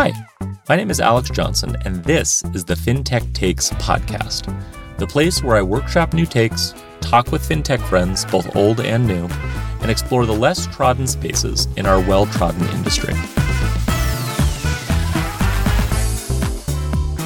Hi, my name is Alex Johnson, and this is the FinTech Takes podcast, the place where I workshop new takes, talk with FinTech friends, both old and new, and explore the less trodden spaces in our well trodden industry.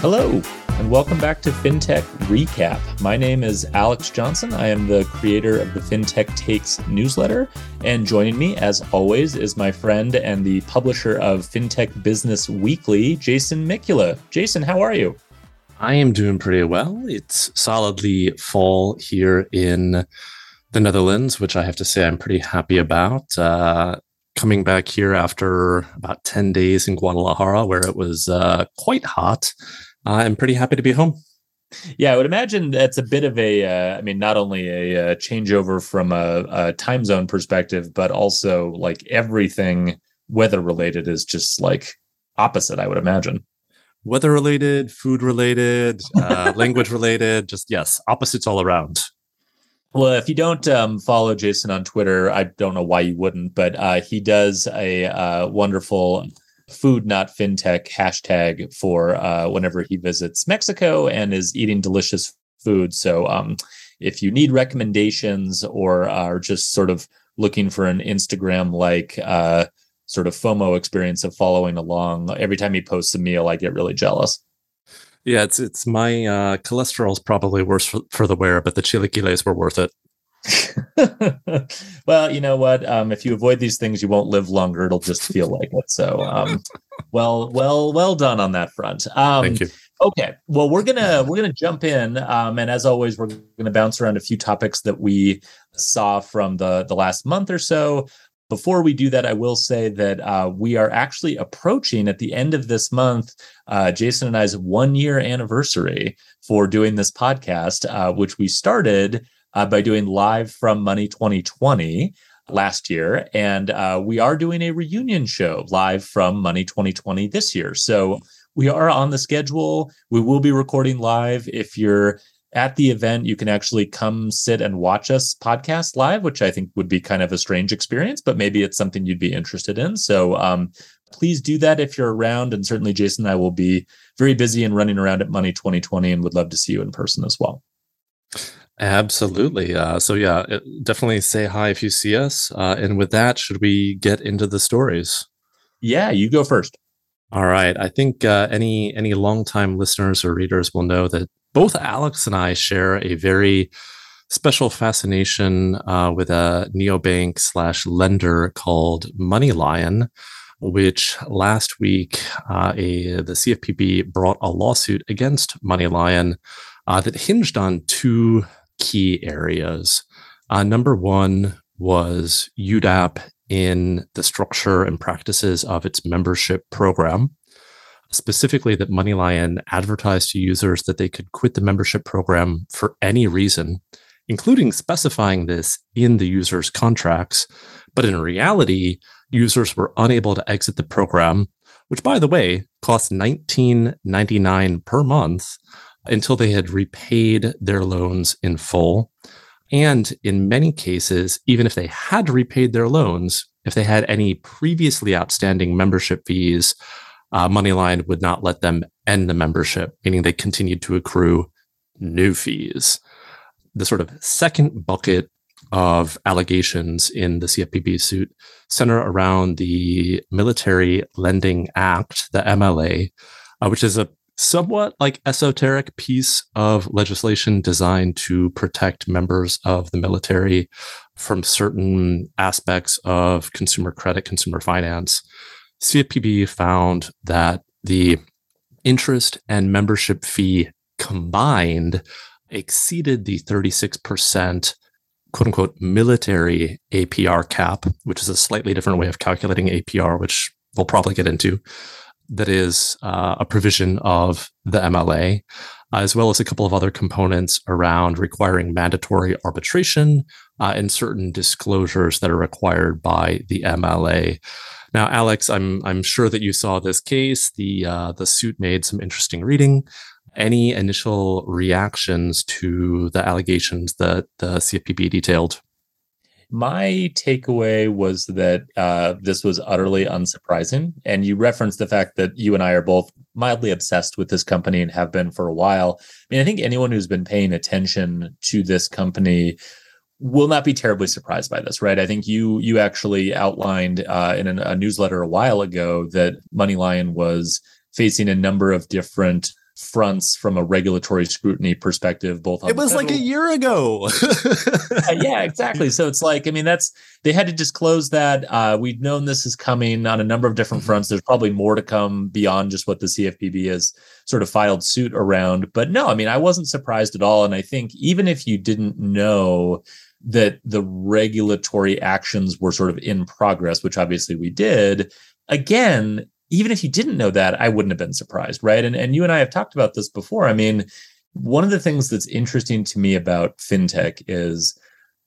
Hello, and welcome back to FinTech Recap. My name is Alex Johnson. I am the creator of the FinTech Takes newsletter. And joining me, as always, is my friend and the publisher of FinTech Business Weekly, Jason Mikula. Jason, how are you? I am doing pretty well. It's solidly fall here in the Netherlands, which I have to say I'm pretty happy about. Uh, coming back here after about 10 days in Guadalajara, where it was uh, quite hot I'm pretty happy to be home. Yeah, I would imagine that's a bit of a, uh, I mean, not only a, a uh, changeover from a, a, time zone perspective, but also like everything weather related is just like opposite, I would imagine. Weather related, food related, uh, language related, just yes, opposites all around. Well, if you don't um, follow Jason on Twitter, I don't know why you wouldn't, but uh, he does a uh, wonderful food not fintech hashtag for uh, whenever he visits Mexico and is eating delicious food. So um, if you need recommendations or are just sort of looking for an Instagram like uh, sort of FOMO experience of following along, every time he posts a meal, I get really jealous. Yeah, it's it's my uh, cholesterol's probably worse for, for the wear, but the chilaquiles were worth it. well, you know what? Um, if you avoid these things, you won't live longer. It'll just feel like it. So, um, well, well, well done on that front. Um, Thank you. Okay, well, we're gonna we're gonna jump in, um, and as always, we're gonna bounce around a few topics that we saw from the the last month or so. Before we do that, I will say that uh, we are actually approaching at the end of this month, uh, Jason and I's one year anniversary for doing this podcast, uh, which we started uh, by doing live from Money 2020 last year. And uh, we are doing a reunion show live from Money 2020 this year. So we are on the schedule. We will be recording live. If you're at the event, you can actually come sit and watch us podcast live, which I think would be kind of a strange experience, but maybe it's something you'd be interested in. So um, please do that if you're around. And certainly Jason and I will be very busy and running around at Money 2020 and would love to see you in person as well. Absolutely. Uh, so yeah, definitely say hi if you see us. Uh, and with that, should we get into the stories? Yeah, you go first. All right. I think uh, any any longtime listeners or readers will know that both Alex and I share a very special fascination uh, with a neobank slash lender called MoneyLion, which last week uh, a the CFPB brought a lawsuit against MoneyLion uh, that hinged on two key areas. Uh, number one was UDAP in the structure and practices of its membership program. Specifically, that MoneyLion advertised to users that they could quit the membership program for any reason, including specifying this in the user's contracts. But in reality, users were unable to exit the program, which, by the way, costs $19.99 per month until they had repaid their loans in full. And in many cases, even if they had repaid their loans, if they had any previously outstanding membership fees, uh, MoneyLion would not let them end the membership, meaning they continued to accrue new fees. The sort of second bucket of allegations in the CFPB suit center around the Military Lending Act, the MLA, uh, which is a somewhat like esoteric piece of legislation designed to protect members of the military from certain aspects of consumer credit, consumer finance. CFPB found that the interest and membership fee combined exceeded the 36% quote unquote military APR cap, which is a slightly different way of calculating APR, which we'll probably get into that is uh, a provision of the MLA, as well as a couple of other components around requiring mandatory arbitration uh, and certain disclosures that are required by the MLA. Now, Alex, I'm I'm sure that you saw this case. The uh, the suit made some interesting reading. Any initial reactions to the allegations that the CFPB detailed? My takeaway was that uh, this was utterly unsurprising. And you referenced the fact that you and I are both mildly obsessed with this company and have been for a while. I mean, I think anyone who's been paying attention to this company will not be terribly surprised by this, right? I think you you actually outlined uh, in a newsletter a while ago that MoneyLion was facing a number of different fronts from a regulatory scrutiny perspective both it was like a year ago. Uh, yeah exactly. So it's like i mean that's they had to disclose that uh, we've known this is coming on a number of different mm-hmm. fronts. There's probably more to come beyond just what the cfpb has sort of filed suit around. But no i mean i wasn't surprised at all. And i think even if you didn't know that the regulatory actions were sort of in progress which obviously we did again even if you didn't know that, I wouldn't have been surprised, right? And and you and I have talked about this before. I mean, one of the things that's interesting to me about fintech is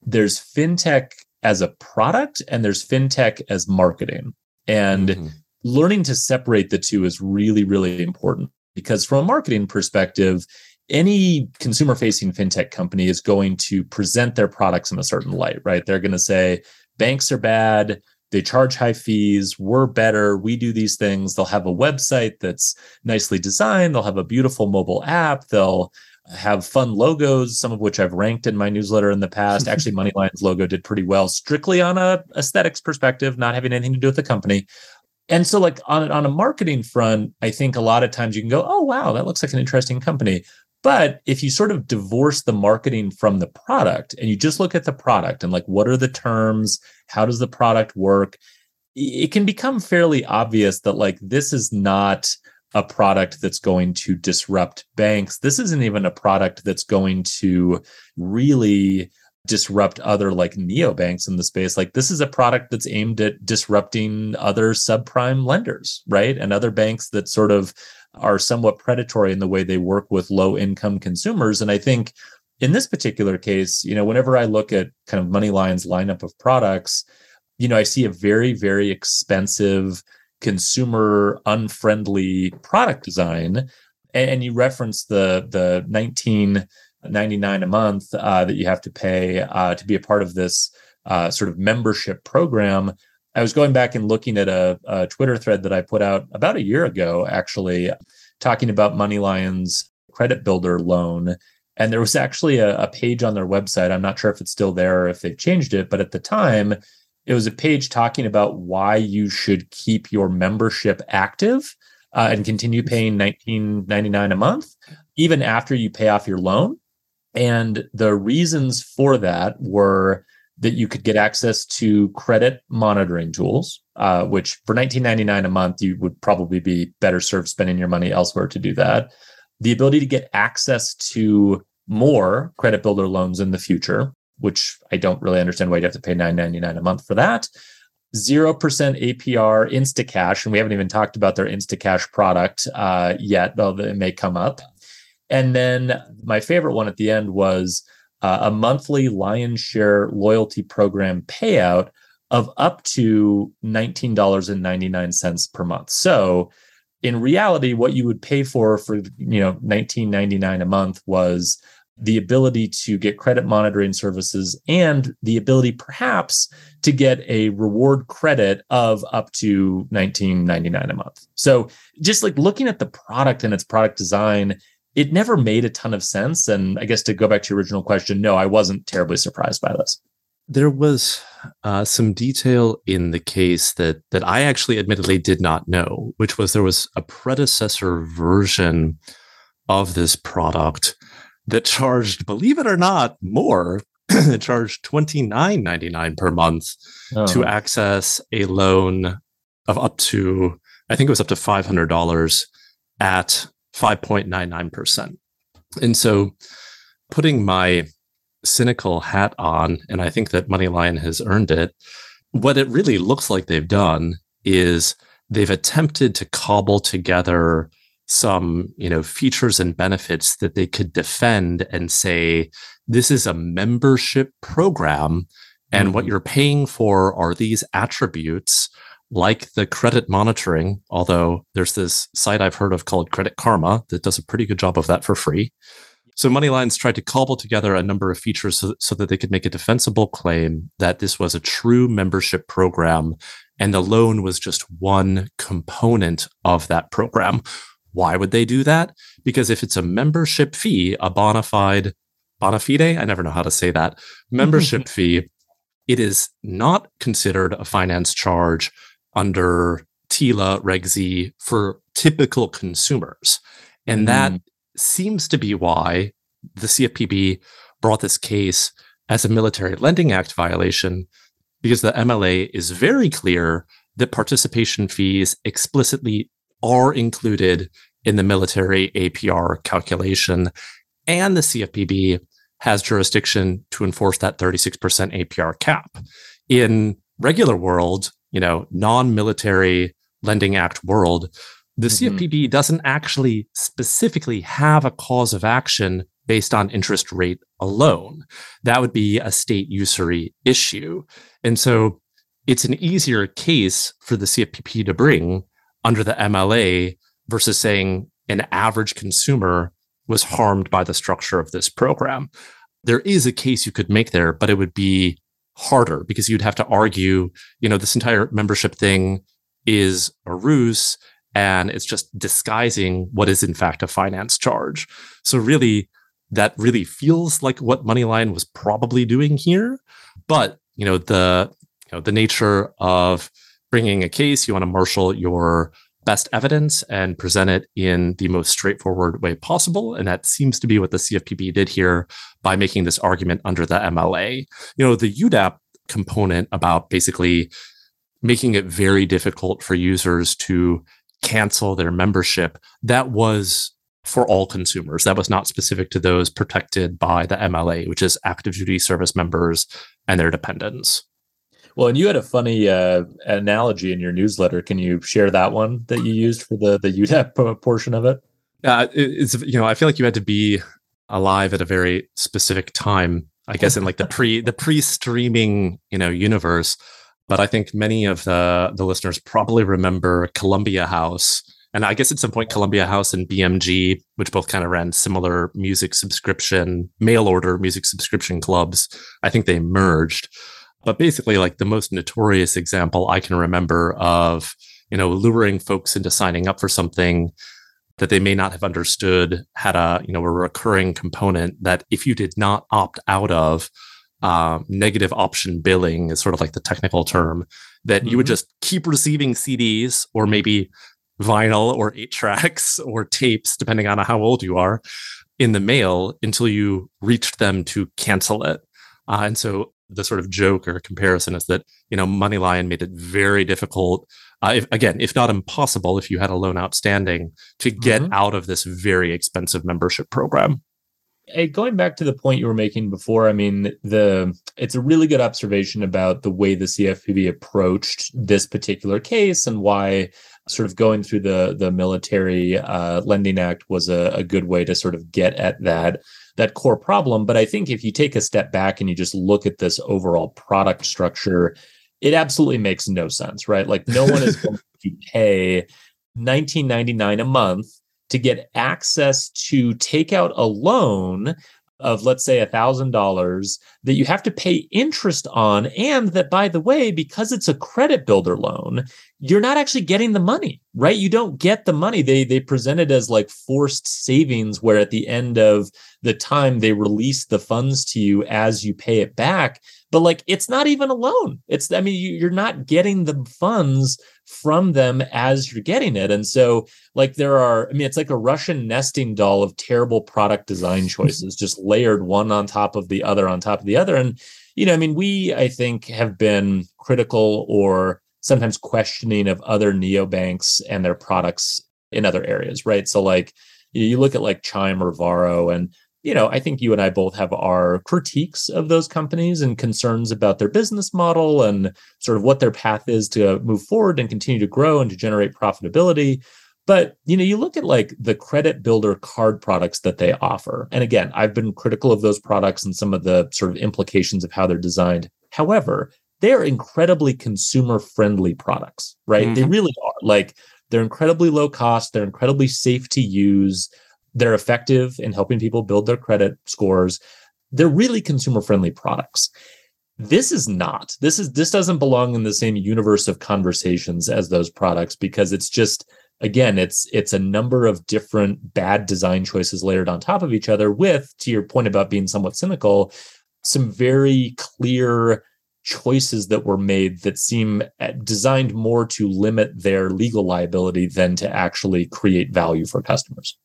there's fintech as a product and there's fintech as marketing. And mm-hmm. learning to separate the two is really really important because from a marketing perspective, any consumer facing fintech company is going to present their products in a certain light, right? They're going to say banks are bad, they charge high fees we're better we do these things. They'll have a website that's nicely designed they'll have a beautiful mobile app they'll have fun logos some of which i've ranked in my newsletter in the past. Actually moneylion's logo did pretty well strictly on a aesthetics perspective not having anything to do with the company. And so like on, on a marketing front i think a lot of times you can go oh wow that looks like an interesting company but if you sort of divorce the marketing from the product and you just look at the product and like what are the terms, how does the product work, it can become fairly obvious that like this is not a product that's going to disrupt banks. This isn't even a product that's going to really disrupt other like neobanks in the space. Like this is a product that's aimed at disrupting other subprime lenders, right? And other banks that sort of are somewhat predatory in the way they work with low income consumers. And I think in this particular case, you know, whenever I look at kind of MoneyLion's lineup of products, you know, I see a very, very expensive, consumer unfriendly product design. And, you reference the the 1999 a month uh, that you have to pay uh, to be a part of this uh, sort of membership program. I was going back and looking at a, a, Twitter thread that I put out about a year ago, actually, talking about MoneyLion's credit builder loan. And there was actually a, a, page on their website. I'm not sure if it's still there or if they've changed it, but at the time, it was a page talking about why you should keep your membership active uh, and continue paying 19.99 a month even after you pay off your loan. And the reasons for that were that you could get access to credit monitoring tools, uh, which for $19.99 a month, you would probably be better served spending your money elsewhere to do that. The ability to get access to more credit builder loans in the future, which I don't really understand why you have to pay $9.99 a month for that. 0% APR Instacash, and we haven't even talked about their Instacash product uh, yet, though it may come up. And then my favorite one at the end was uh, a monthly lion share loyalty program payout of up to $19.99 per month. So in reality, what you would pay for for you know 19.99 a month was the ability to get credit monitoring services and the ability perhaps to get a reward credit of up to 19.99 a month. So just like looking at the product and its product design it never made a ton of sense. And I guess to go back to your original question, no, I wasn't terribly surprised by this. There was uh, some detail in the case that that I actually admittedly did not know, which was there was a predecessor version of this product that charged, believe it or not, more. it charged twenty nine ninety nine per month oh. to access a loan of up to, I think it was up to five hundred dollars at 5.99%. And so putting my cynical hat on, and I think that MoneyLion has earned it, what it really looks like they've done is they've attempted to cobble together some you know features and benefits that they could defend and say this is a membership program and mm-hmm. what you're paying for are these attributes like the credit monitoring, although there's this site I've heard of called Credit Karma that does a pretty good job of that for free. So MoneyLion's tried to cobble together a number of features so, so, that they could make a defensible claim that this was a true membership program and the loan was just one component of that program. Why would they do that? Because if it's a membership fee, a bona fide, bona fide, I never know how to say that, membership fee, it is not considered a finance charge under TILA Reg Z for typical consumers. And mm. that seems to be why the CFPB brought this case as a Military Lending Act violation, because the MLA is very clear that participation fees explicitly are included in the military APR calculation. And the CFPB has jurisdiction to enforce that 36% APR cap. In regular world, you know, non-military lending act world, the mm-hmm. CFPB doesn't actually specifically have a cause of action based on interest rate alone. That would be a state usury issue. And so it's an easier case for the CFPB to bring under the MLA versus saying an average consumer was harmed by the structure of this program. There is a case you could make there, but it would be harder because you'd have to argue, you know, this entire membership thing is a ruse and it's just disguising what is in fact a finance charge. So really that really feels like what MoneyLion was probably doing here, but you know the you know the nature of bringing a case, you want to marshal your best evidence and present it in the most straightforward way possible. And that seems to be what the CFPB did here by making this argument under the MLA. You know, the UDAP component about basically making it very difficult for users to cancel their membership, that was for all consumers. That was not specific to those protected by the MLA, which is active duty service members and their dependents. Well, and you had a funny uh, analogy in your newsletter. Can you share that one that you used for the the UDAP portion of it? Uh, it's you know I feel like you had to be alive at a very specific time. I guess in like the pre the pre streaming you know universe. But I think many of the the listeners probably remember Columbia House, and I guess at some point Columbia House and BMG, which both kind of ran similar music subscription mail order music subscription clubs. I think they merged. But basically, like the most notorious example I can remember of, you know, luring folks into signing up for something that they may not have understood had a, you know, a recurring component that if you did not opt out of, um, negative option billing is sort of like the technical term that mm-hmm. you would mm-hmm. just keep receiving CDs or maybe vinyl or eight tracks or tapes, depending on how old you are, in the mail until you reached them to cancel it. Uh, and so the sort of joke or comparison is that you know MoneyLion made it very difficult, uh, if, again, if not impossible, if you had a loan outstanding, to get mm-hmm. out of this very expensive membership program. Hey, going back to the point you were making before, I mean, the it's a really good observation about the way the CFPB approached this particular case and why sort of going through the the military uh, lending act was a, a good way to sort of get at that that core problem. But I think if you take a step back and you just look at this overall product structure, it absolutely makes no sense, right? Like no one is going to pay 19.99 a month to get access to take out a loan of let's say a thousand dollars that you have to pay interest on and that by the way because it's a credit builder loan you're not actually getting the money right? You don't get the money. They they present it as like forced savings where at the end of the time they release the funds to you as you pay it back. But like it's not even a loan. It's i mean you, are not getting the funds from them as you're getting it. And so like there are i mean it's like a russian nesting doll of terrible product design choices just layered one on top of the other on top of the other. And you know i mean we i think have been critical or sometimes questioning of other neobanks and their products in other areas right so like you look at like chime or varo and you know, I think you and I both have our critiques of those companies and concerns about their business model and sort of what their path is to move forward and continue to grow and to generate profitability. But you know, you look at like the credit builder card products that they offer. And again, I've been critical of those products and some of the sort of implications of how they're designed. However, they're incredibly consumer friendly products, right? Mm-hmm. They really are. Like they're incredibly low cost, they're incredibly safe to use they're effective in helping people build their credit scores. They're really consumer friendly products. This is not. This is this doesn't belong in the same universe of conversations as those products because it's just again it's it's a number of different bad design choices layered on top of each other with to your point about being somewhat cynical some very clear choices that were made that seem uh, designed more to limit their legal liability than to actually create value for customers.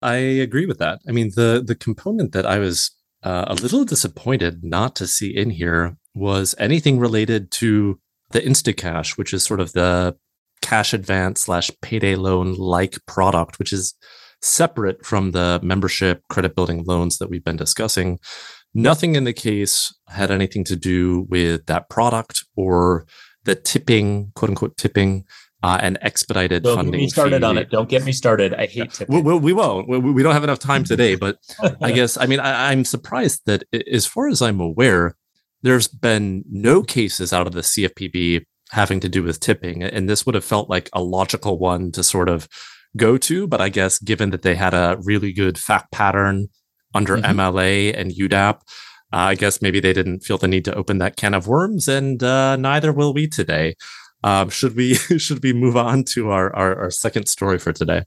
I agree with that. I mean, the the component that I was uh, a little disappointed not to see in here was anything related to the Instacash, which is sort of the cash advance slash payday loan like product, which is separate from the membership credit building loans that we've been discussing. Nothing in the case had anything to do with that product or the tipping, quote unquote, tipping uh, and expedited don't funding. Get me started fee. on it. Don't get me started. I hate tipping. We, we, we won't. We, we, don't have enough time today. But I guess I mean I, I'm surprised that, as far as I'm aware, there's been no cases out of the CFPB having to do with tipping, and this would have felt like a logical one to sort of go to. But I guess given that they had a really good fact pattern under mm-hmm. MLA and UDAP. Uh, I guess maybe they didn't feel the need to open that can of worms, and uh, neither will we today. Um, should we should we move on to our, our, our second story for today?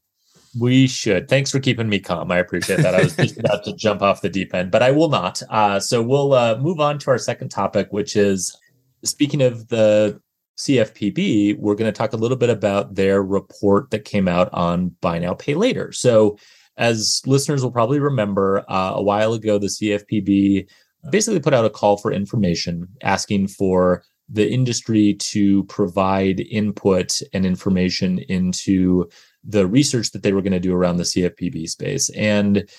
We should. Thanks for keeping me calm. I appreciate that. I was just about to jump off the deep end, but I will not. Uh, so we'll uh, move on to our second topic, which is speaking of the CFPB, we're going to talk a little bit about their report that came out on buy now, pay later. So as listeners will probably remember, uh, a while ago, the CFPB basically put out a call for information asking for the industry to provide input and information into the research that they were going to do around the CFPB space. And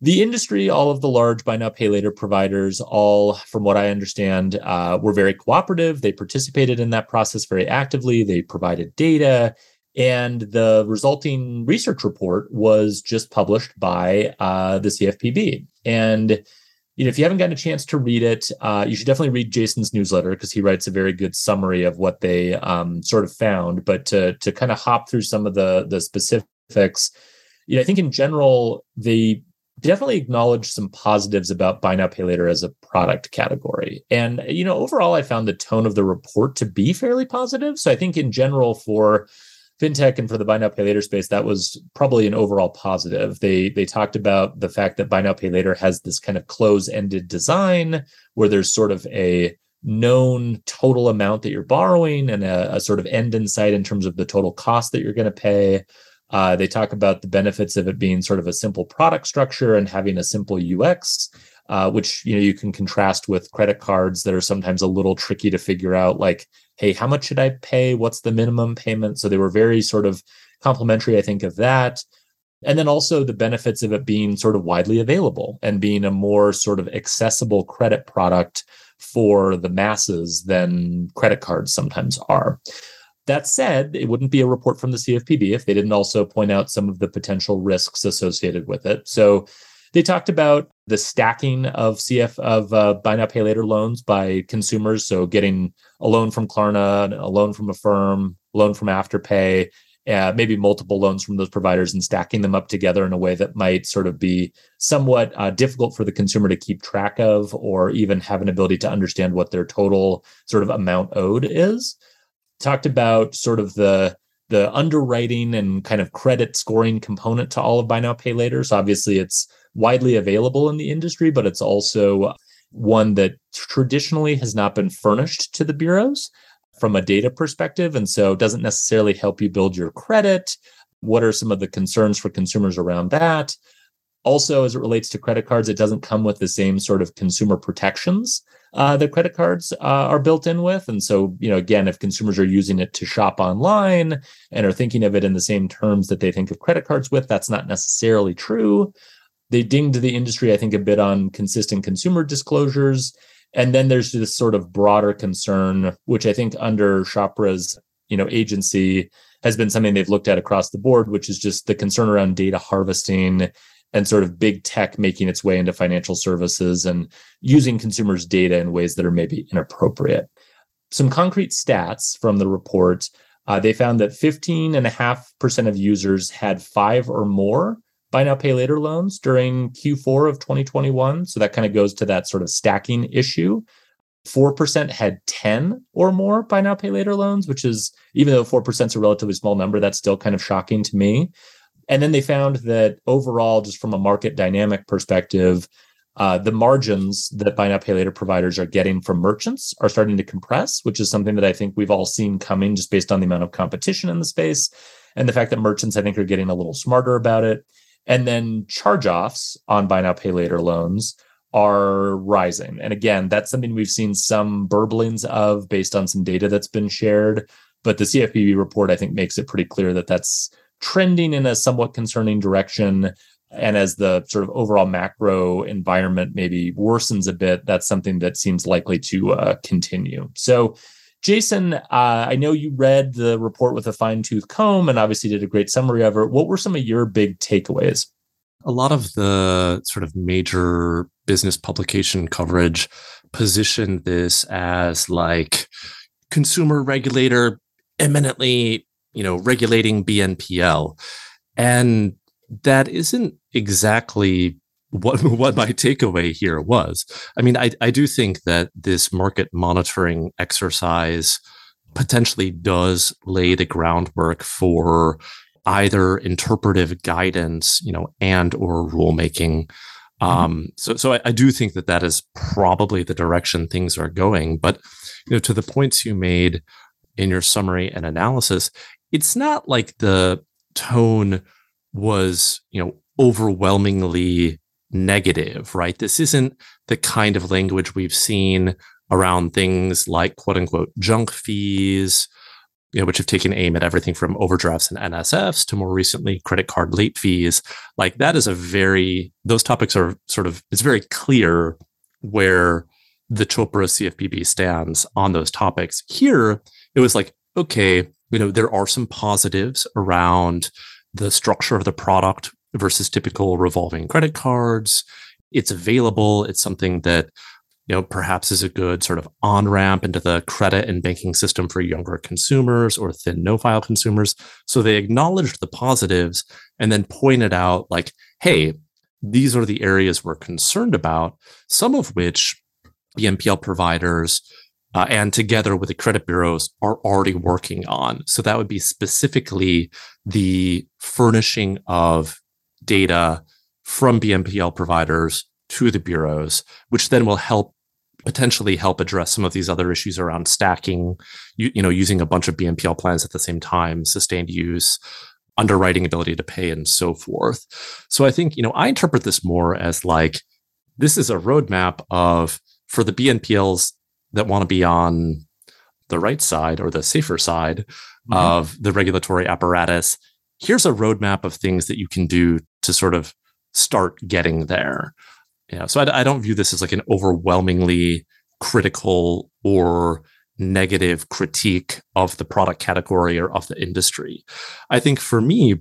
the industry, all of the large buy now, pay later providers, all, from what I understand, uh, were very cooperative. They participated in that process very actively. They provided data. And the resulting research report was just published by uh, the CFPB. And you know, if you haven't gotten a chance to read it, uh, you should definitely read Jason's newsletter because he writes a very good summary of what they um, sort of found. But to to kind of hop through some of the the specifics, you know, I think in general they definitely acknowledge some positives about buy now pay later as a product category. And you know, overall, I found the tone of the report to be fairly positive. So I think in general for fintech and for the buy now pay later space, that was probably an overall positive. They they talked about the fact that buy now pay later has this kind of close ended design where there's sort of a known total amount that you're borrowing and a, a sort of end in sight in terms of the total cost that you're going to pay. Uh, they talk about the benefits of it being sort of a simple product structure and having a simple UX. Uh, which you know you can contrast with credit cards that are sometimes a little tricky to figure out like hey, how much should I pay? What's the minimum payment? So they were very sort of complimentary, I think, of that. And then also the benefits of it being sort of widely available and being a more sort of accessible credit product for the masses than credit cards sometimes are. That said, it wouldn't be a report from the CFPB if they didn't also point out some of the potential risks associated with it. So they talked about the stacking of CF of uh, buy now pay later loans by consumers. So getting a loan from Klarna, a loan from a loan from Afterpay, uh, maybe multiple loans from those providers and stacking them up together in a way that might sort of be somewhat uh, difficult for the consumer to keep track of or even have an ability to understand what their total sort of amount owed is. Talked about sort of the the underwriting and kind of credit scoring component to all of buy now pay later. So obviously it's widely available in the industry, but it's also one that traditionally has not been furnished to the bureaus from a data perspective. And so doesn't necessarily help you build your credit. What are some of the concerns for consumers around that? Also, as it relates to credit cards, it doesn't come with the same sort of consumer protections uh, that credit cards uh, are built in with. And so, you know, again, if consumers are using it to shop online and are thinking of it in the same terms that they think of credit cards with, that's not necessarily true they dinged the industry, I think, a bit on consistent consumer disclosures. And then there's this sort of broader concern, which I think under Chopra's, you know, agency has been something they've looked at across the board, which is just the concern around data harvesting and sort of big tech making its way into financial services and using consumers' data in ways that are maybe inappropriate. Some concrete stats from the report uh, they found that 15.5% of users had five or more buy now, pay later loans during Q4 of 2021. So that kind of goes to that sort of stacking issue. 4% had 10 or more buy now, pay later loans, which is, even though 4% is a relatively small number, that's still kind of shocking to me. And then they found that overall, just from a market dynamic perspective, uh, the margins that buy now pay later providers are getting from merchants are starting to compress, which is something that I think we've all seen coming just based on the amount of competition in the space and the fact that merchants I think are getting a little smarter about it. And then charge-offs on buy now pay later loans are rising. And again, that's something we've seen some burblings of based on some data that's been shared. But the CFPB report, I think, makes it pretty clear that that's trending in a somewhat concerning direction. And as the sort of overall macro environment maybe worsens a bit, that's something that seems likely to uh, continue. So, Jason, uh, I know you read the report with a fine tooth comb and obviously did a great summary of it. What were some of your big takeaways? A lot of the sort of major business publication coverage positioned this as like consumer regulator eminently, you know, regulating BNPL. And that isn't exactly what what my takeaway here was. I mean, I, I do think that this market monitoring exercise potentially does lay the groundwork for either interpretive guidance, you know, and or rulemaking. Mm-hmm. Um, so, so I, I, do think that that is probably the direction things are going. But you know, to the points you made in your summary and analysis, it's not like the tone was, you know, overwhelmingly negative, right? This isn't the kind of language we've seen around things like quote unquote junk fees, you know, which have taken aim at everything from overdrafts and NSFs to more recently credit card late fees. Like that is a very, those topics are sort of, it's very clear where the Chopra CFPB stands on those topics. Here, it was like, okay, you know, there are some positives around the structure of the product versus typical revolving credit cards. It's available. It's something that you know perhaps is a good sort of on ramp into the credit and banking system for younger consumers or thin no file consumers. So they acknowledged the positives and then pointed out like, hey, these are the areas we're concerned about. Some of which the BNPL providers uh, and together with the credit bureaus are already working on. So that would be specifically the furnishing of data from BNPL providers to the bureaus, which then will help potentially help address some of these other issues around stacking, you, you know, using a bunch of BNPL plans at the same time, sustained use, underwriting ability to pay, and so forth. So I think, you know, I interpret this more as like this is a roadmap of for the BNPLs that want to be on the right side or the safer side mm-hmm. of the regulatory apparatus. Here's a roadmap of things that you can do to sort of start getting there. Yeah, so I, I don't view this as like an overwhelmingly critical or negative critique of the product category or of the industry. I think for me,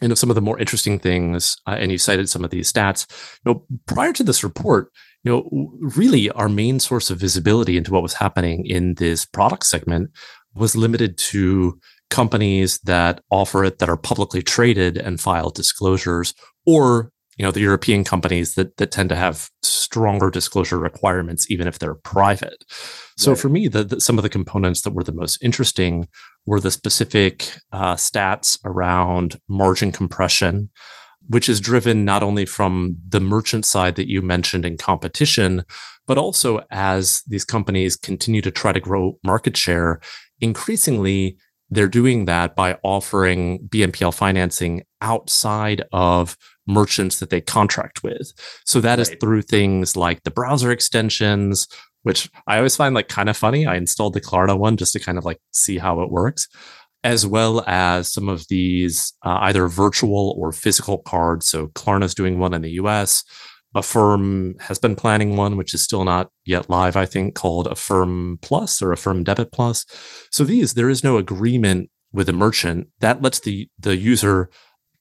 you know, some of the more interesting things, uh, and you cited some of these stats. You know, prior to this report, you know, really our main source of visibility into what was happening in this product segment was limited to companies that offer it that are publicly traded and file disclosures or you know the european companies that that tend to have stronger disclosure requirements even if they're private so right. for me the, the, some of the components that were the most interesting were the specific uh, stats around margin compression which is driven not only from the merchant side that you mentioned in competition, but also as these companies continue to try to grow market share, increasingly they're doing that by offering BNPL financing outside of merchants that they contract with. So that right. is through things like the browser extensions, which I always find like kind of funny. I installed the Klarna one just to kind of like see how it works as well as some of these uh, either virtual or physical cards. So Klarna's doing one in the US. Affirm has been planning one, which is still not yet live, I think, called Affirm Plus or Affirm Debit Plus. So these, there is no agreement with a merchant that lets the, the user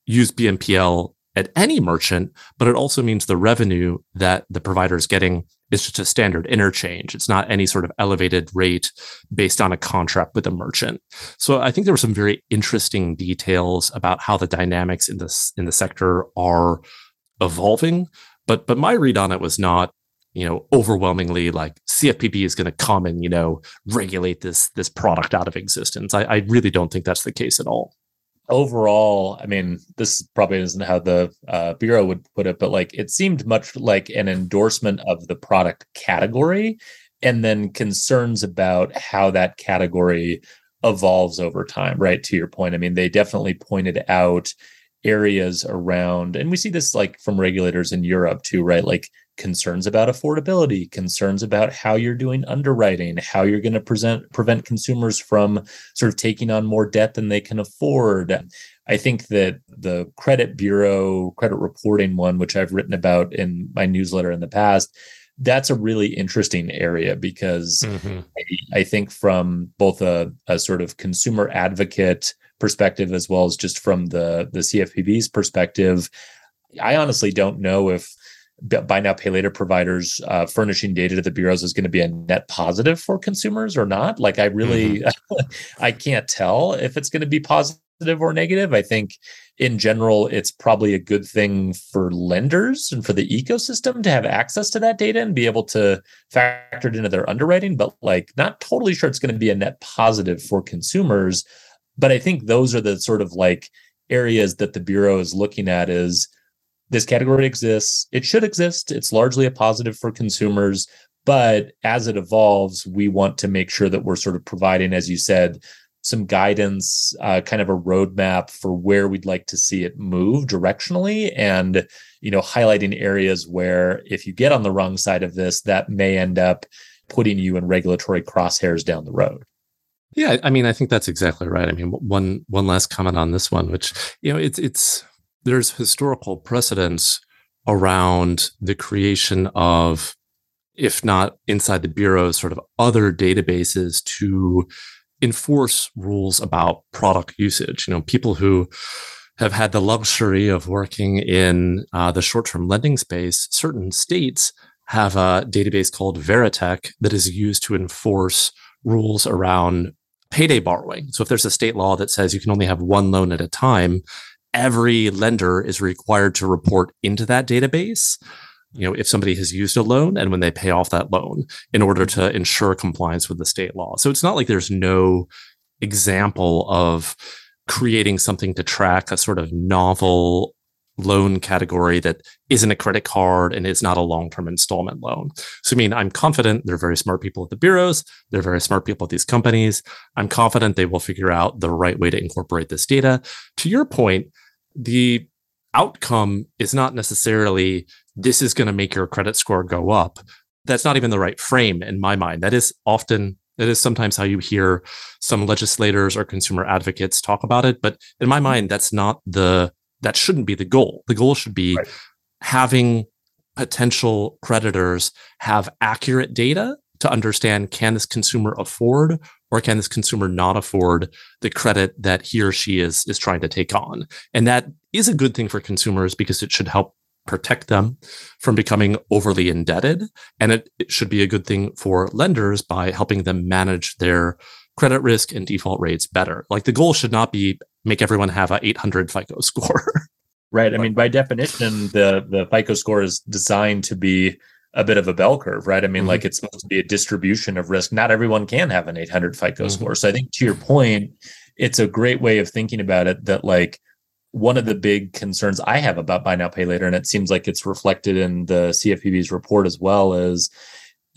use BNPL at any merchant, but it also means the revenue that the provider is getting is just a standard interchange. It's not any sort of elevated rate based on a contract with a merchant. So I think there were some very interesting details about how the dynamics in this in the sector are evolving. But but my read on it was not you know overwhelmingly like CFPB is going to come and you know regulate this this product out of existence. I, I really don't think that's the case at all overall, I mean, this probably isn't how the uh, bureau would put it, but like it seemed much like an endorsement of the product category, and then concerns about how that category evolves over time. Right to your point, I mean, they definitely pointed out areas around, and we see this like from regulators in Europe too, right? Like concerns about affordability, concerns about how you're doing underwriting, how you're going to present prevent consumers from sort of taking on more debt than they can afford. I think that the credit bureau credit reporting one, which I've written about in my newsletter in the past, that's a really interesting area because mm-hmm. I, I, think from both a, a sort of consumer advocate perspective as well as just from the the CFPB's perspective, I honestly don't know if buy now pay later providers uh, furnishing data to the bureaus is going to be a net positive for consumers or not. Like i really mm-hmm. i can't tell if it's going to be positive or negative. I think in general it's probably a good thing for lenders and for the ecosystem to have access to that data and be able to factor it into their underwriting but like not totally sure it's going to be a net positive for consumers but i think those are the sort of like areas that the bureau is looking at is this category exists. It should exist. It's largely a positive for consumers. But as it evolves, we want to make sure that we're sort of providing, as you said, some guidance, uh, kind of a roadmap for where we'd like to see it move directionally, and you know, highlighting areas where if you get on the wrong side of this, that may end up putting you in regulatory crosshairs down the road. Yeah, I mean, I think that's exactly right. I mean, one one last comment on this one, which you know, it's it's there's historical precedence around the creation of, if not inside the bureau, sort of other databases to enforce rules about product usage. You know, people who have had the luxury of working in uh, the short-term lending space, certain states have a database called Veritec that is used to enforce rules around payday borrowing. So if there's a state law that says you can only have one loan at a time, every lender is required to report into that database you know if somebody has used a loan and when they pay off that loan in order to ensure compliance with the state law so it's not like there's no example of creating something to track a sort of novel loan category that isn't a credit card and is not a long-term installment loan. So I mean, I'm confident they're very smart people at the bureaus, they're very smart people at these companies. I'm confident they will figure out the right way to incorporate this data. To your point, the outcome is not necessarily this is going to make your credit score go up. That's not even the right frame in my mind. That is often that is sometimes how you hear some legislators or consumer advocates talk about it, but in my mind that's not the that shouldn't be the goal. The goal should be right. having potential creditors have accurate data to understand can this consumer afford or can this consumer not afford the credit that he or she is is trying to take on and that is a good thing for consumers because it should help protect them from becoming overly indebted and it, it should be a good thing for lenders by helping them manage their credit risk and default rates better like the goal should not be make everyone have a 800 fico score right i mean by definition the the fico score is designed to be a bit of a bell curve, right? I mean, mm-hmm. like it's supposed to be a distribution of risk. Not everyone can have an 800 FICO mm-hmm. score. So I think to your point, it's a great way of thinking about it that like one of the big concerns I have about buy now pay later, and it seems like it's reflected in the CFPB's report as well, is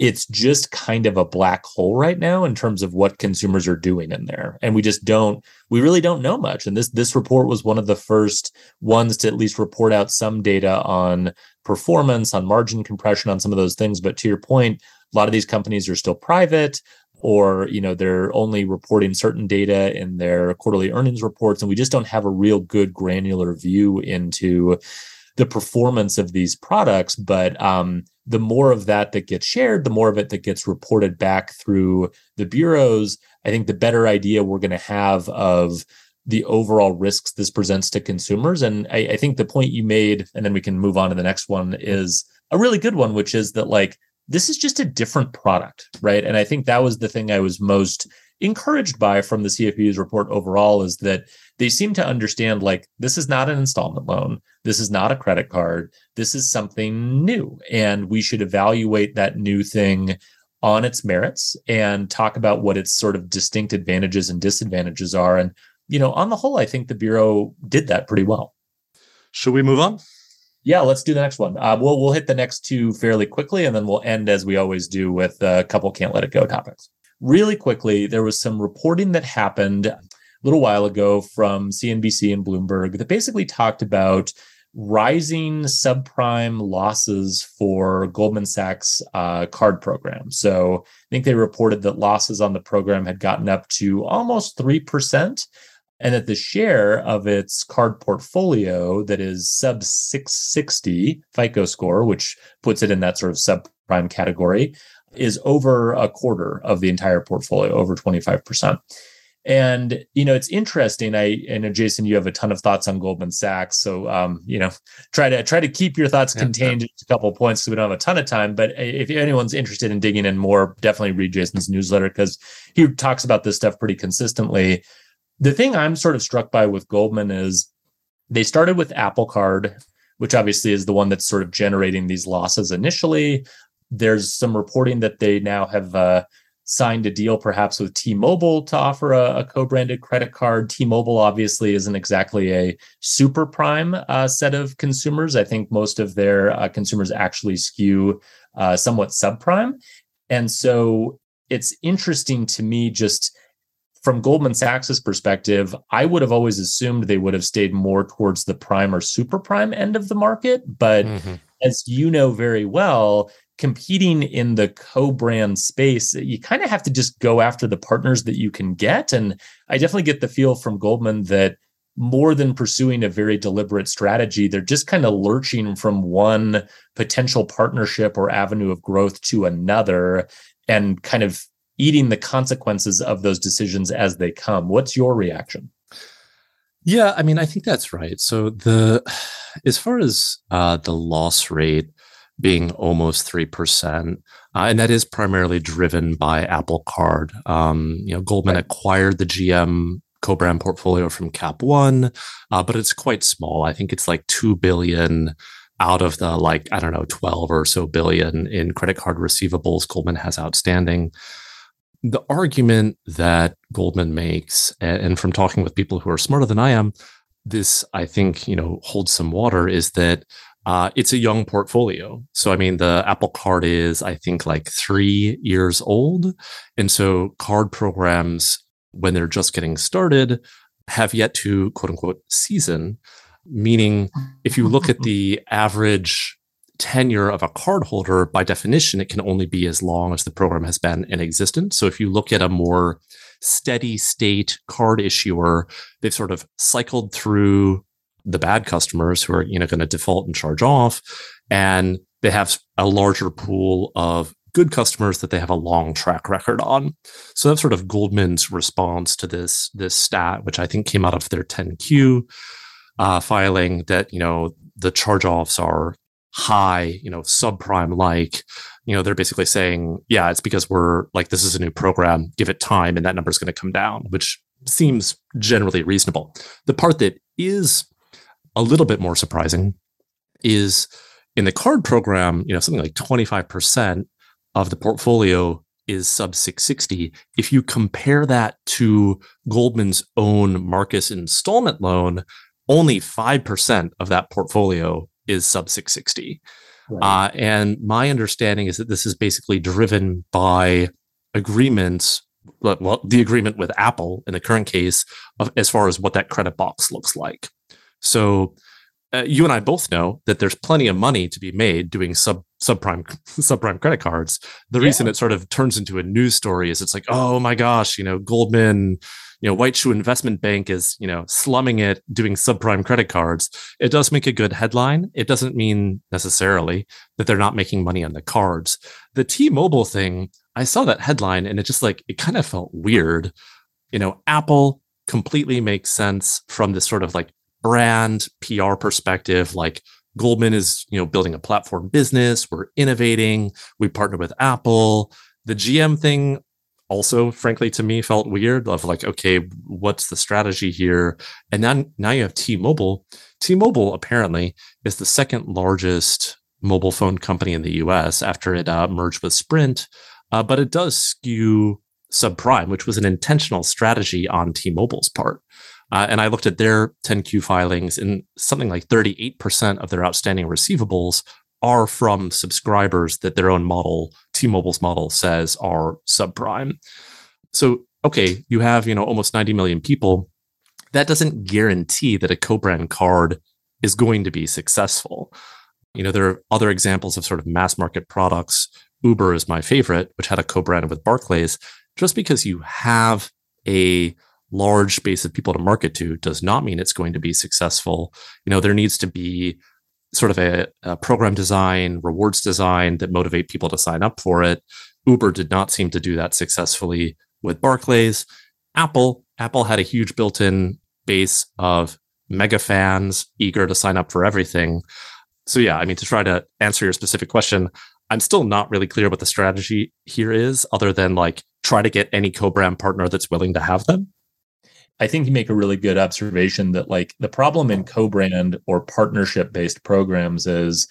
it's just kind of a black hole right now in terms of what consumers are doing in there. And we just don't we really don't know much. And this this report was one of the first ones to at least report out some data on performance on margin compression on some of those things. But to your point a lot of these companies are still private or you know they're only reporting certain data in their quarterly earnings reports. And we just don't have a real good granular view into the performance of these products. But um, the more of that that gets shared, the more of it that gets reported back through the bureaus, I think the better idea we're going to have of the overall risks this presents to consumers. And I, I think the point you made, and then we can move on to the next one, is a really good one, which is that like this is just a different product, right? And I think that was the thing I was most encouraged by from the CFPB's report overall is that they seem to understand like this is not an installment loan. This is not a credit card. This is something new. And we should evaluate that new thing on its merits and talk about what its sort of distinct advantages and disadvantages are. And, you know, on the whole, I think the Bureau did that pretty well. Should we move on? Yeah, let's do the next one. Uh, we'll we'll hit the next two fairly quickly, and then we'll end as we always do with a couple can't let it go topics. Really quickly, there was some reporting that happened a little while ago from CNBC and Bloomberg that basically talked about rising subprime losses for Goldman Sachs uh, card program. So I think they reported that losses on the program had gotten up to almost 3%, and that the share of its card portfolio that is sub 660 FICO score, which puts it in that sort of subprime category, is over a quarter of the entire portfolio, over 25%. And you know, it's interesting. I, I know Jason, you have a ton of thoughts on Goldman Sachs, so um, you know, try to try to keep your thoughts yeah, contained yeah. to a couple of points because we don't have a ton of time. But if anyone's interested in digging in more, definitely read Jason's newsletter because he talks about this stuff pretty consistently. The thing I'm sort of struck by with Goldman is they started with Apple Card, which obviously is the one that's sort of generating these losses initially. There's some reporting that they now have uh, signed a deal perhaps with T-Mobile to offer a, a co-branded credit card. T-Mobile obviously isn't exactly a super prime uh, set of consumers. I think most of their uh, consumers actually skew uh, somewhat subprime, and so it's interesting to me just from Goldman Sachs's perspective, I would have always assumed they would have stayed more towards the prime or super prime end of the market. But mm-hmm. as you know very well, competing in the co-brand space you kind of have to just go after the partners that you can get. And i definitely get the feel from goldman that more than pursuing a very deliberate strategy they're just kind of lurching from one potential partnership or avenue of growth to another and kind of eating the consequences of those decisions as they come. What's your reaction? Yeah i mean i think that's right. So the as far as uh, the loss rate being almost 3%. Uh, and that is primarily driven by Apple Card. Um, you know, Goldman right. acquired the GM co-brand portfolio from Cap One, uh, but it's quite small. I think it's like 2 billion out of the like, I don't know, 12 or so billion in credit card receivables Goldman has outstanding. The argument that Goldman makes, and from talking with people who are smarter than I am, this I think, you know, holds some water is that uh, it's a young portfolio. So, I mean, the Apple Card is, I think, like three years old. And so, card programs, when they're just getting started, have yet to quote unquote season. Meaning, if you look at the average tenure of a cardholder, by definition, it can only be as long as the program has been in existence. So, if you look at a more steady state card issuer, they've sort of cycled through the bad customers who are you know going to default and charge off and they have a larger pool of good customers that they have a long track record on. So that's sort of goldman's response to this this stat which i think came out of their 10q uh, filing that you know the charge offs are high you know subprime like. You know they're basically saying yeah it's because we're like this is a new program. Give it time and that number is going to come down which seems generally reasonable. The part that is a little bit more surprising is in the card program, you know, something like 25% of the portfolio is sub 660. If you compare that to Goldman's own Marcus installment loan, only 5% of that portfolio is sub 660. Right. Uh, and my understanding is that this is basically driven by agreements well, the agreement with Apple in the current case, of, as far as what that credit box looks like. So uh, you and I both know that there's plenty of money to be made doing sub subprime subprime credit cards. The yeah. reason it sort of turns into a news story is it's like, oh my gosh, you know, Goldman, you know, White Shoe Investment Bank is, you know, slumming it doing subprime credit cards. It does make a good headline. It doesn't mean necessarily that they're not making money on the cards. The T-Mobile thing, I saw that headline and it just like it kind of felt weird. You know, Apple completely makes sense from this sort of like brand PR perspective. Like Goldman is, you know, building a platform business. We're innovating. We partner with Apple. The GM thing also, frankly, to me felt weird of like, okay, what's the strategy here? And then now you have T-Mobile. T-Mobile apparently is the second largest mobile phone company in the US after it uh, merged with Sprint, uh, but it does skew subprime, which was an intentional strategy on T-Mobile's part. Uh, and I looked at their 10Q filings, and something like 38% of their outstanding receivables are from subscribers that their own model, T-Mobile's model, says are subprime. So, okay, you have you know almost 90 million people. That doesn't guarantee that a co-brand card is going to be successful. You know, there are other examples of sort of mass market products. Uber is my favorite, which had a co-brand with Barclays. Just because you have a large base of people to market to does not mean it's going to be successful. You know, there needs to be sort of a, a, program design, rewards design that motivate people to sign up for it. Uber did not seem to do that successfully with Barclays. Apple, Apple had a huge built-in base of mega fans eager to sign up for everything. So yeah, I mean to try to answer your specific question, I'm still not really clear what the strategy here is other than like try to get any co-brand partner that's willing to have them. I think you make a really good observation that like the problem in co-brand or partnership based programs is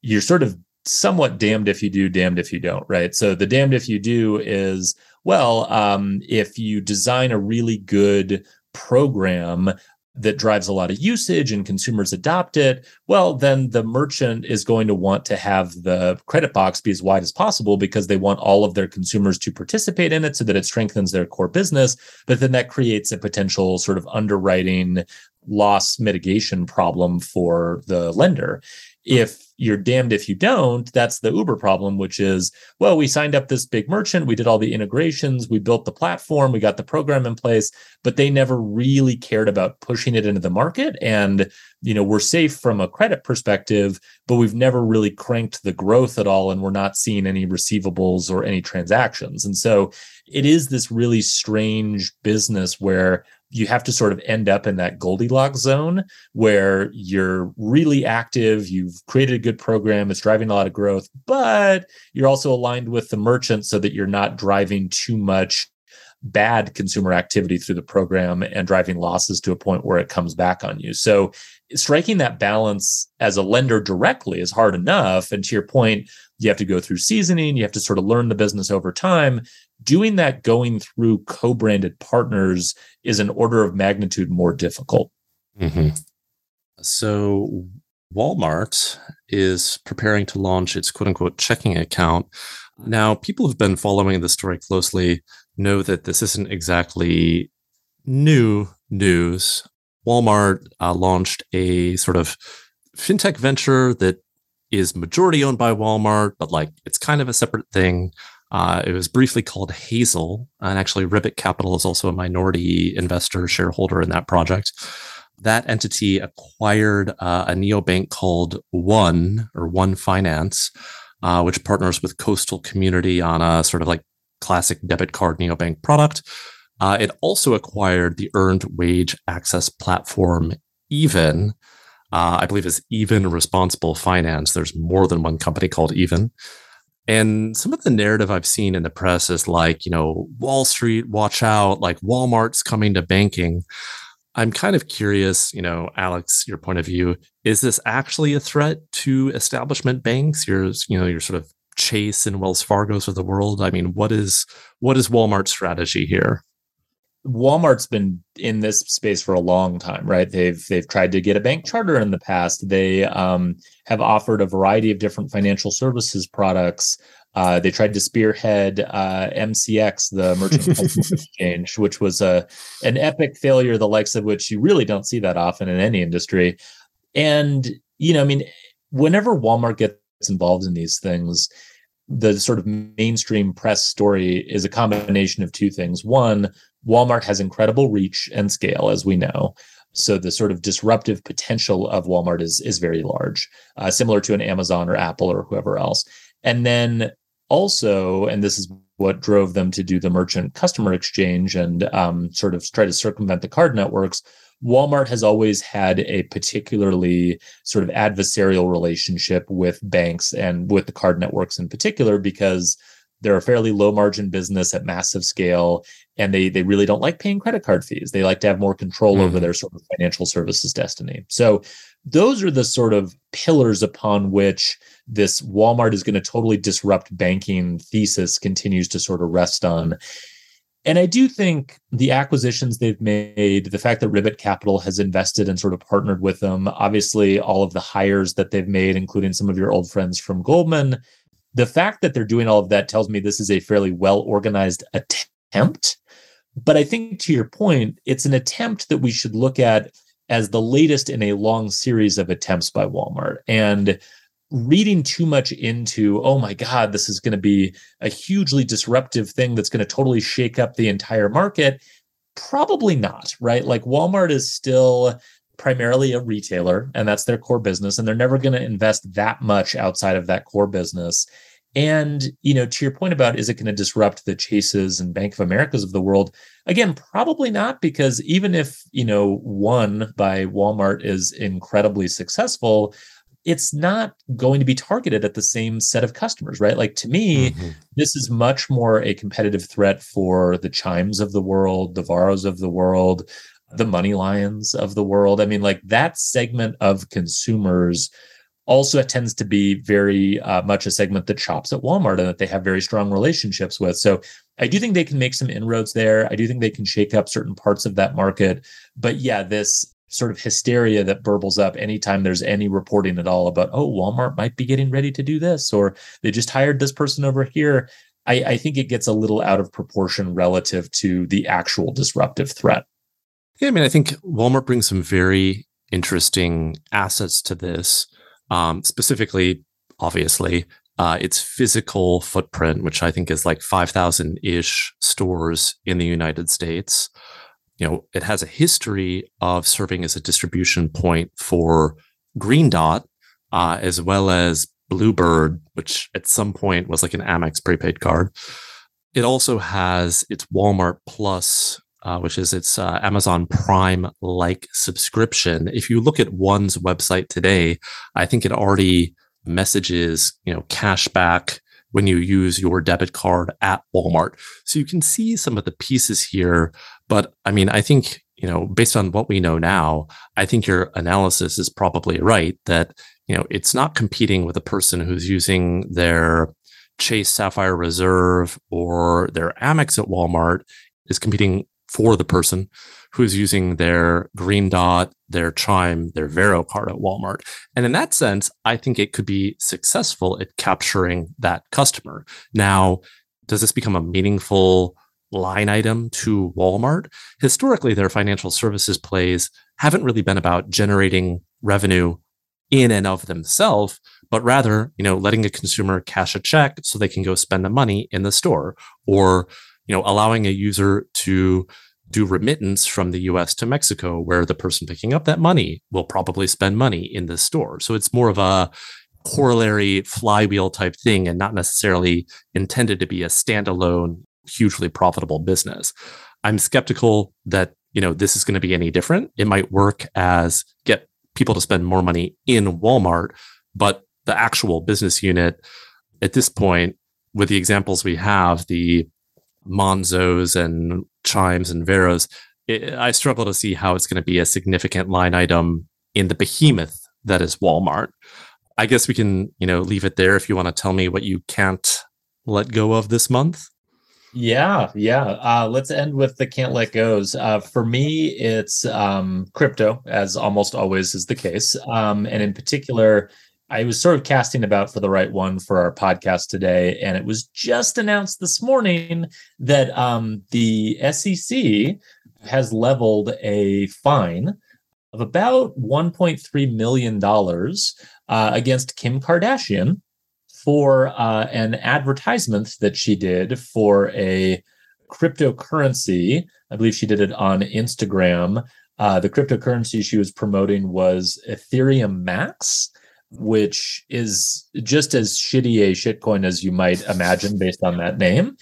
you're sort of somewhat damned if you do, damned if you don't, right? So the damned if you do is well, um, if you design a really good program that drives a lot of usage and consumers adopt it, well, then the merchant is going to want to have the credit box be as wide as possible because they want all of their consumers to participate in it so that it strengthens their core business. But then that creates a potential sort of underwriting loss mitigation problem for the lender. If you're damned if you don't. That's the Uber problem, which is, well, we signed up this big merchant, we did all the integrations, we built the platform, we got the program in place, but they never really cared about pushing it into the market. And, you know, we're safe from a credit perspective, but we've never really cranked the growth at all. And we're not seeing any receivables or any transactions. And so it is this really strange business where you have to sort of end up in that Goldilocks zone where you're really active, you've created a good program, it's driving a lot of growth, but you're also aligned with the merchant so that you're not driving too much bad consumer activity through the program and driving losses to a point where it comes back on you. So striking that balance as a lender directly is hard enough. And to your point, you have to go through seasoning, you have to sort of learn the business over time. Doing that going through co branded partners is an order of magnitude more difficult. Mm-hmm. So, Walmart is preparing to launch its quote unquote checking account. Now, people who've been following the story closely know that this isn't exactly new news. Walmart uh, launched a sort of fintech venture that is majority owned by Walmart, but like it's kind of a separate thing. Uh, it was briefly called Hazel, and actually Ribbit Capital is also a minority investor shareholder in that project. That entity acquired uh, a neobank called One or One Finance, uh, which partners with Coastal Community on a sort of like classic debit card neobank product. Uh, it also acquired the earned wage access platform Even. Uh, I believe is Even Responsible Finance. There's more than one company called Even. And some of the narrative I've seen in the press is like, you know, Wall Street, watch out, like Walmart's coming to banking. I'm kind of curious, you know, Alex, your point of view, is this actually a threat to establishment banks? Your, you know, your sort of Chase and Wells Fargo's of the world. I mean, what is what is Walmart's strategy here? Walmart's been in this space for a long time, right? They've they've tried to get a bank charter in the past. They um, have offered a variety of different financial services products. Uh, they tried to spearhead uh, MCX, the Merchant Exchange, which was a an epic failure, the likes of which you really don't see that often in any industry. And you know, I mean, whenever Walmart gets involved in these things, the sort of mainstream press story is a combination of two things. One, Walmart has incredible reach and scale, as we know. So the sort of disruptive potential of Walmart is is very large, uh, similar to an Amazon or Apple or whoever else. And then also, and this is what drove them to do the merchant customer exchange and um, sort of try to circumvent the card networks. Walmart has always had a particularly sort of adversarial relationship with banks and with the card networks in particular because they're a fairly low margin business at massive scale and they they really don't like paying credit card fees. They like to have more control mm-hmm. over their sort of financial services destiny. So those are the sort of pillars upon which this walmart is going to totally disrupt banking thesis continues to sort of rest on. And I do think the acquisitions they've made, the fact that Ribbit Capital has invested and sort of partnered with them, obviously all of the hires that they've made, including some of your old friends from Goldman, the fact that they're doing all of that tells me this is a fairly well organized attempt. But I think to your point, it's an attempt that we should look at as the latest in a long series of attempts by Walmart. And reading too much into, oh my God, this is going to be a hugely disruptive thing that's going to totally shake up the entire market. Probably not, right? Like Walmart is still primarily a retailer and that's their core business and they're never going to invest that much outside of that core business and you know to your point about is it going to disrupt the chases and bank of americas of the world again probably not because even if you know one by walmart is incredibly successful it's not going to be targeted at the same set of customers, right? Like to me, mm-hmm. this is much more a competitive threat for the Chimes of the world, the Varos of the world, the MoneyLions of the world. I mean, like that segment of consumers also tends to be very uh, much a segment that shops at Walmart and that they have very strong relationships with. So I do think they can make some inroads there. I do think they can shake up certain parts of that market. But yeah, this sort of hysteria that burbles up anytime there's any reporting at all about, oh, Walmart might be getting ready to do this, or they just hired this person over here. I, I think it gets a little out of proportion relative to the actual disruptive threat. Yeah, I mean, I think Walmart brings some very interesting assets to this. Um, specifically, obviously, uh, its physical footprint, which I think is like 5,000 ish stores in the United States. You know, it has a history of serving as a distribution point for Green Dot, uh, as well as Bluebird, which at some point was like an Amex prepaid card. It also has its Walmart Plus uh, which is its uh, Amazon Prime like subscription. If you look at one's website today, I think it already messages, you know, cash back when you use your debit card at Walmart. So you can see some of the pieces here. But I mean, I think, you know, based on what we know now, I think your analysis is probably right that, you know, it's not competing with a person who's using their Chase Sapphire Reserve or their Amex at Walmart is competing for the person who's using their green dot, their chime, their Varo card at Walmart. And in that sense, I think it could be successful at capturing that customer. Now, does this become a meaningful line item to Walmart? Historically, their financial services plays haven't really been about generating revenue in and of themselves, but rather, you know, letting a consumer cash a check so they can go spend the money in the store or you know, allowing a user to do remittance from the US to Mexico, where the person picking up that money will probably spend money in the store. So it's more of a corollary flywheel type thing and not necessarily intended to be a standalone, hugely profitable business. I'm skeptical that, you know, this is going to be any different. It might work as get people to spend more money in Walmart, but the actual business unit at this point, with the examples we have, the Monzos and Chimes and Varos, it, I struggle to see how it's going to be a significant line item in the behemoth that is Walmart. I guess we can, you know, leave it there if you want to tell me what you can't let go of this month. Yeah, yeah. Uh, let's end with the can't let goes. Uh, for me, it's um, crypto, as almost always is the case, um, and in particular, I was sort of casting about for the right one for our podcast today, and it was just announced this morning that um, the SEC has leveled a fine of about 1.3 million dollars uh, against Kim Kardashian for uh, an advertisement that she did for a cryptocurrency. I believe she did it on Instagram. Uh, the cryptocurrency she was promoting was Ethereum Max which is just as shitty a shitcoin as you might imagine based on that name.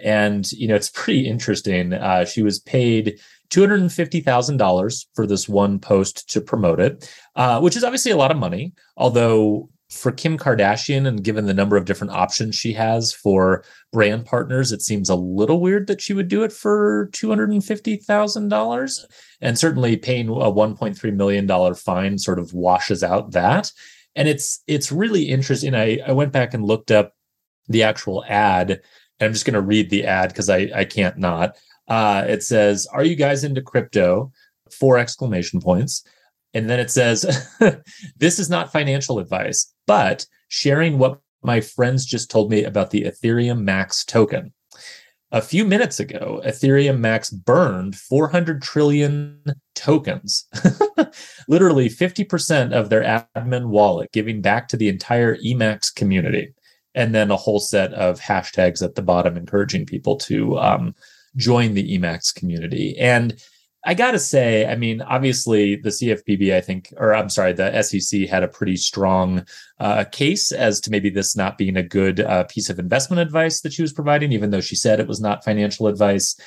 And, you know, it's pretty interesting. Uh, she was paid $250,000 for this one post to promote it, uh, which is obviously a lot of money. Although, for Kim Kardashian, and given the number of different options she has for brand partners, it seems a little weird that she would do it for $250,000. And certainly paying a $1.3 million fine sort of washes out that. And it's it's really interesting. I, I went back and looked up the actual ad, and I'm just going to read the ad because I, I can't not. Uh, it says, "Are you guys into crypto?" Four exclamation points, and then it says, "This is not financial advice, but sharing what my friends just told me about the Ethereum Max token." A few minutes ago, Ethereum Max burned 400 trillion tokens, literally 50% of their admin wallet, giving back to the entire Emax community. And then a whole set of hashtags at the bottom encouraging people to um, join the Emax community. And I got to say, I mean, obviously the CFPB, I think, or I'm sorry, the SEC had a pretty strong uh, case as to maybe this not being a good uh, piece of investment advice that she was providing, even though she said it was not financial advice.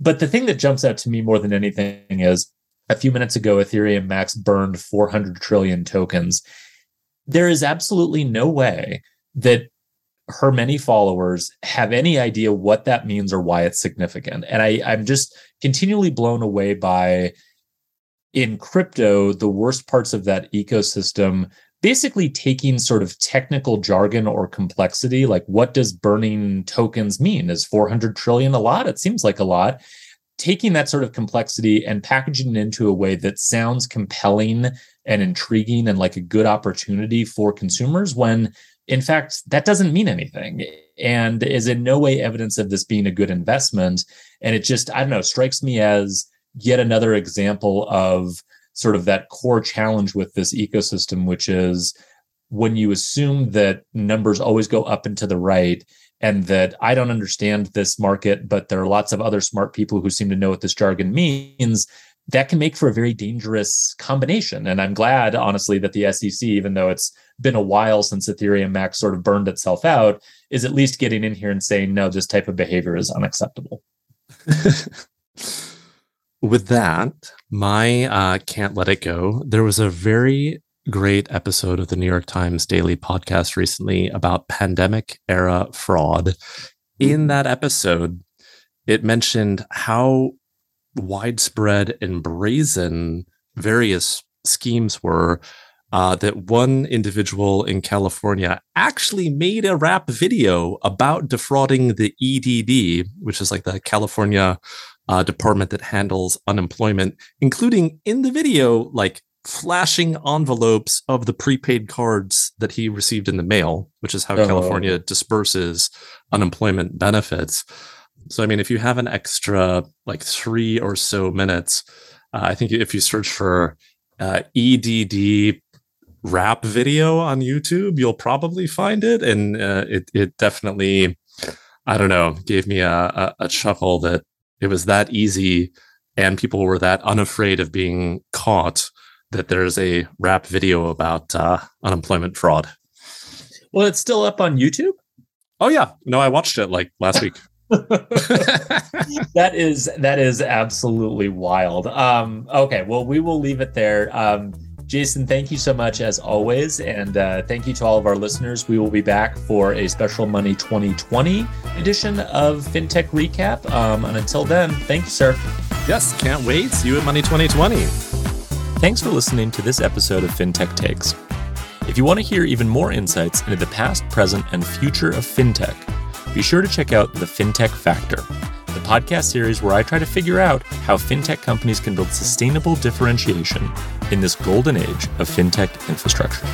But the thing that jumps out to me more than anything is a few minutes ago, Ethereum Max burned 400 trillion tokens. There is absolutely no way that her many followers have any idea what that means or why it's significant. And I, I'm just continually blown away by in crypto, the worst parts of that ecosystem basically taking sort of technical jargon or complexity like what does burning tokens mean? Is 400 trillion a lot? It seems like a lot. Taking that sort of complexity and packaging it into a way that sounds compelling and intriguing and like a good opportunity for consumers when in fact, that doesn't mean anything and is in no way evidence of this being a good investment. And it just, I don't know, strikes me as yet another example of sort of that core challenge with this ecosystem, which is when you assume that numbers always go up and to the right and that I don't understand this market, but there are lots of other smart people who seem to know what this jargon means that can make for a very dangerous combination. And I'm glad, honestly, that the SEC, even though it's been a while since Ethereum Max sort of burned itself out, is at least getting in here and saying, no, this type of behavior is unacceptable. With that, my uh, can't let it go. There was a very great episode of the New York Times daily podcast recently about pandemic era fraud. In that episode, it mentioned how widespread and brazen various schemes were uh, that one individual in California actually made a rap video about defrauding the EDD, which is like the California uh, department that handles unemployment, including in the video, like flashing envelopes of the prepaid cards that he received in the mail, which is how oh. California disperses unemployment benefits. So, I mean, if you have an extra like three or so minutes, uh, I think if you search for uh, EDD rap video on YouTube, you'll probably find it. And uh, it, it definitely, I don't know, gave me a, a, a chuckle that it was that easy and people were that unafraid of being caught that there's a rap video about uh, unemployment fraud. Well, it's still up on YouTube. Oh yeah, no, I watched it like last week. that is that is absolutely wild. Um, okay, well, we will leave it there. Um, Jason, thank you so much as always. And uh, thank you to all of our listeners. We will be back for a special Money 2020 edition of FinTech Recap. Um, and until then, thank you, sir. Yes, can't wait. See you at Money 2020. Thanks for listening to this episode of FinTech Takes. If you want to hear even more insights into the past, present, and future of FinTech, be sure to check out the FinTech Factor, the podcast series where I try to figure out how FinTech companies can build sustainable differentiation in this golden age of FinTech infrastructure.